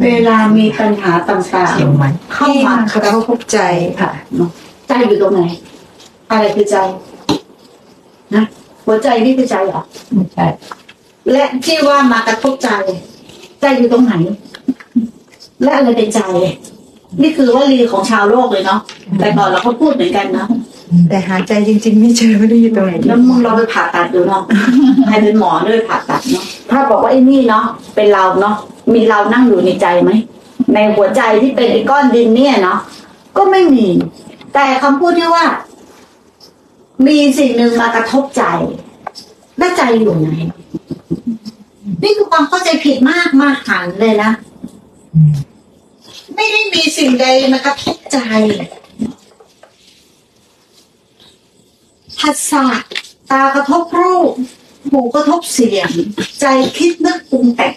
เวลามีปัญหาต่างเชียงใหม่ๆเข้ามากระทบใจค่ะเนาะใจอยู่ตรงไหน อะไรคือใจ นะหัวใจนี่คือใจเหรอไม่ใช่และที่ว่ามากระทบใจ ใจอยู่ตรงไหน และอะไรเป็นใจ นี่คือวลีของชาวโลกเลยเนาะแต่ก่อนเราก็พูดเหมือนกันนะแต่หาใจจริง ๆ ไม่เจอไม่รู้อยู่ตรงไหนแล้วมึงเราไปผ่าตัดดูเนาะใครเป็นหมอด้วยผ่าตัดเนาะถ้าบอกว่าไอ้นี่เนาะเป็นเราเนาะ มีเรานั่งอยู่ในใจไหม ในหัวใจที่เป็นไอ้ก้อนดินเนี่ยเนาะก็ไม่มี แต่คำพูดที่ว่า มีสิ่งหนึ่งมากระทบใจและใจอยู่ไหน นี่คือความเข้าใจผิดมากมากหันเลยนะ ไม่ได้มีสิ่งใดมากระทบใจผัสสะตากระทบรูปหูกระทบเสียง ใจคิดนึกปรุงแต่ง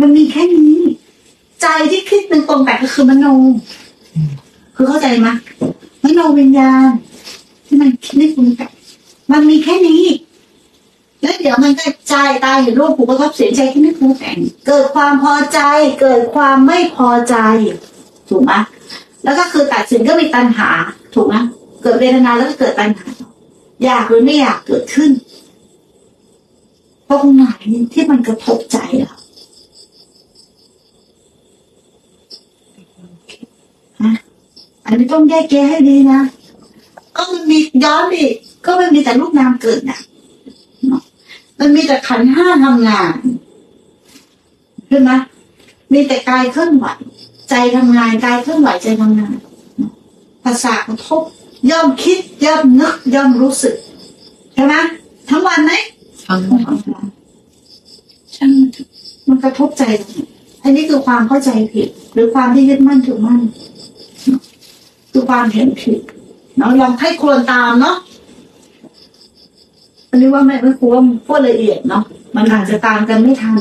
มันมีแค่นี้ ใจที่คิดนึกปรุงแต่ก็คือมโนคือเข้าใจไหมมโนวิญญาณ ที่มันคิดนึกปรุงแต่งมันมีแค่นี้ แล้วเดี๋ยวมันก็ใจตายเห็นรูปหูกระทบเสียงใจคิดนึกปรุงแต่งเกิดความพอใจ เกิดความไม่พอใจ ถูกไหมแล้วก็คือตัดสินก็มีตัณหา ถูกไหมเกิดเวทนาแล้วก็เกิดตัณหาอยากหรือไม่อยากเกิดขึ้น ตรงไหนที่มันกระทบใจเราฮะอันนี้ต้องแยกแยะให้ดีนะก็มันมีย้อนอีกก็มันมีแต่รูปนามเกิดนะเนาะมันมีแต่ขันห้าทำงานใช่ไหมมีแต่กายเคลื่อนไหวใจทำงานกายเคลื่อนไหวใจทำงานภาษากระทบย่อมคิดย่อมนึกย่อมรู้สึกใช่ไหมทั้งวันไหมังช่างมันเถอะมันกระทบใจไอันนี้คือความเข้าใจผิด หรือความที่ยึดมั่นถือมั่นคือความเห็นผิดเนาะลองให้ควรตามเนาะอันนี้ว่าไม่ไม่ควรพูดละเอียดเนาะมันอาจจะตามกันไม่ทัน